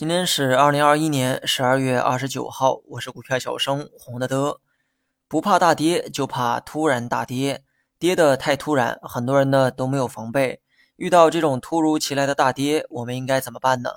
今天是二零二一年十二月二十九号，我是股票小生黄德德。不怕大跌，就怕突然大跌，跌得太突然，很多人呢都没有防备。遇到这种突如其来的大跌，我们应该怎么办呢？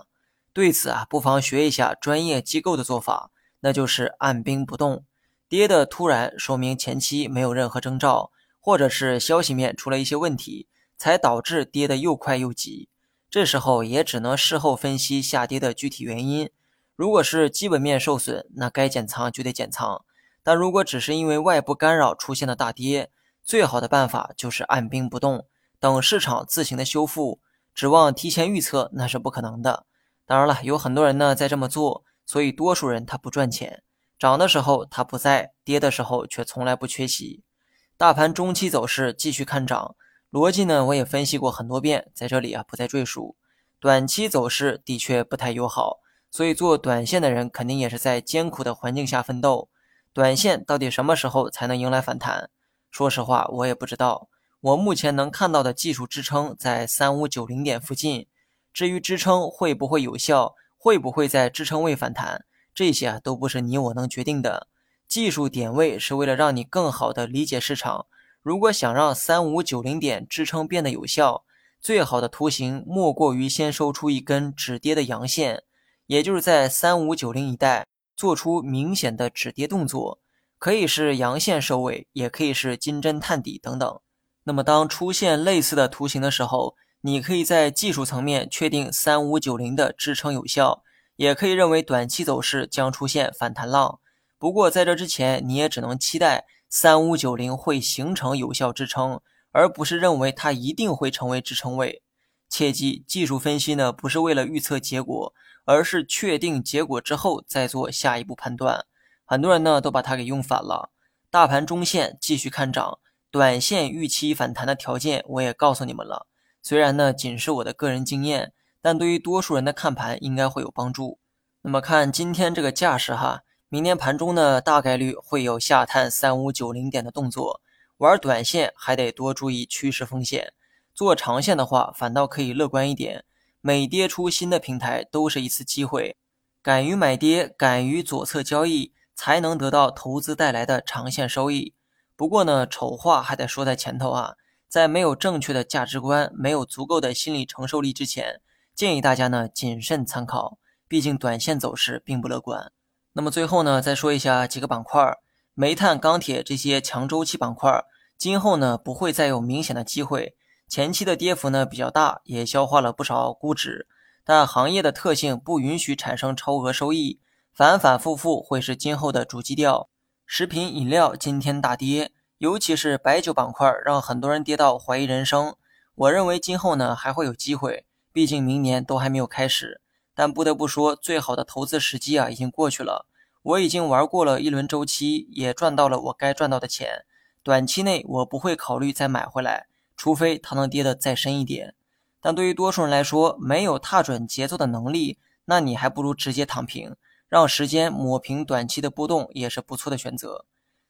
对此啊，不妨学一下专业机构的做法，那就是按兵不动。跌得突然，说明前期没有任何征兆，或者是消息面出了一些问题，才导致跌得又快又急。这时候也只能事后分析下跌的具体原因。如果是基本面受损，那该减仓就得减仓。但如果只是因为外部干扰出现的大跌，最好的办法就是按兵不动，等市场自行的修复。指望提前预测那是不可能的。当然了，有很多人呢在这么做，所以多数人他不赚钱。涨的时候他不在，跌的时候却从来不缺席。大盘中期走势继续看涨。逻辑呢，我也分析过很多遍，在这里啊不再赘述。短期走势的确不太友好，所以做短线的人肯定也是在艰苦的环境下奋斗。短线到底什么时候才能迎来反弹？说实话，我也不知道。我目前能看到的技术支撑在三五九零点附近。至于支撑会不会有效，会不会在支撑位反弹，这些啊都不是你我能决定的。技术点位是为了让你更好的理解市场。如果想让三五九零点支撑变得有效，最好的图形莫过于先收出一根止跌的阳线，也就是在三五九零一带做出明显的止跌动作，可以是阳线收尾，也可以是金针探底等等。那么当出现类似的图形的时候，你可以在技术层面确定三五九零的支撑有效，也可以认为短期走势将出现反弹浪。不过在这之前，你也只能期待。三五九零会形成有效支撑，而不是认为它一定会成为支撑位。切记，技术分析呢不是为了预测结果，而是确定结果之后再做下一步判断。很多人呢都把它给用反了。大盘中线继续看涨，短线预期反弹的条件我也告诉你们了。虽然呢仅是我的个人经验，但对于多数人的看盘应该会有帮助。那么看今天这个架势哈。明天盘中呢，大概率会有下探三五九零点的动作。玩短线还得多注意趋势风险，做长线的话反倒可以乐观一点。每跌出新的平台都是一次机会，敢于买跌，敢于左侧交易，才能得到投资带来的长线收益。不过呢，丑话还得说在前头啊，在没有正确的价值观、没有足够的心理承受力之前，建议大家呢谨慎参考，毕竟短线走势并不乐观。那么最后呢，再说一下几个板块，煤炭、钢铁这些强周期板块，今后呢不会再有明显的机会。前期的跌幅呢比较大，也消化了不少估值，但行业的特性不允许产生超额收益，反反复复会是今后的主基调。食品饮料今天大跌，尤其是白酒板块，让很多人跌到怀疑人生。我认为今后呢还会有机会，毕竟明年都还没有开始。但不得不说，最好的投资时机啊，已经过去了。我已经玩过了一轮周期，也赚到了我该赚到的钱。短期内我不会考虑再买回来，除非它能跌得再深一点。但对于多数人来说，没有踏准节奏的能力，那你还不如直接躺平，让时间抹平短期的波动，也是不错的选择。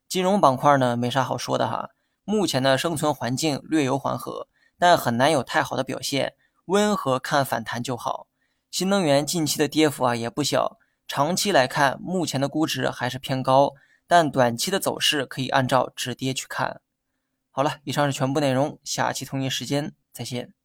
金融板块呢，没啥好说的哈。目前的生存环境略有缓和，但很难有太好的表现，温和看反弹就好。新能源近期的跌幅啊也不小，长期来看，目前的估值还是偏高，但短期的走势可以按照止跌去看。好了，以上是全部内容，下期同一时间再见。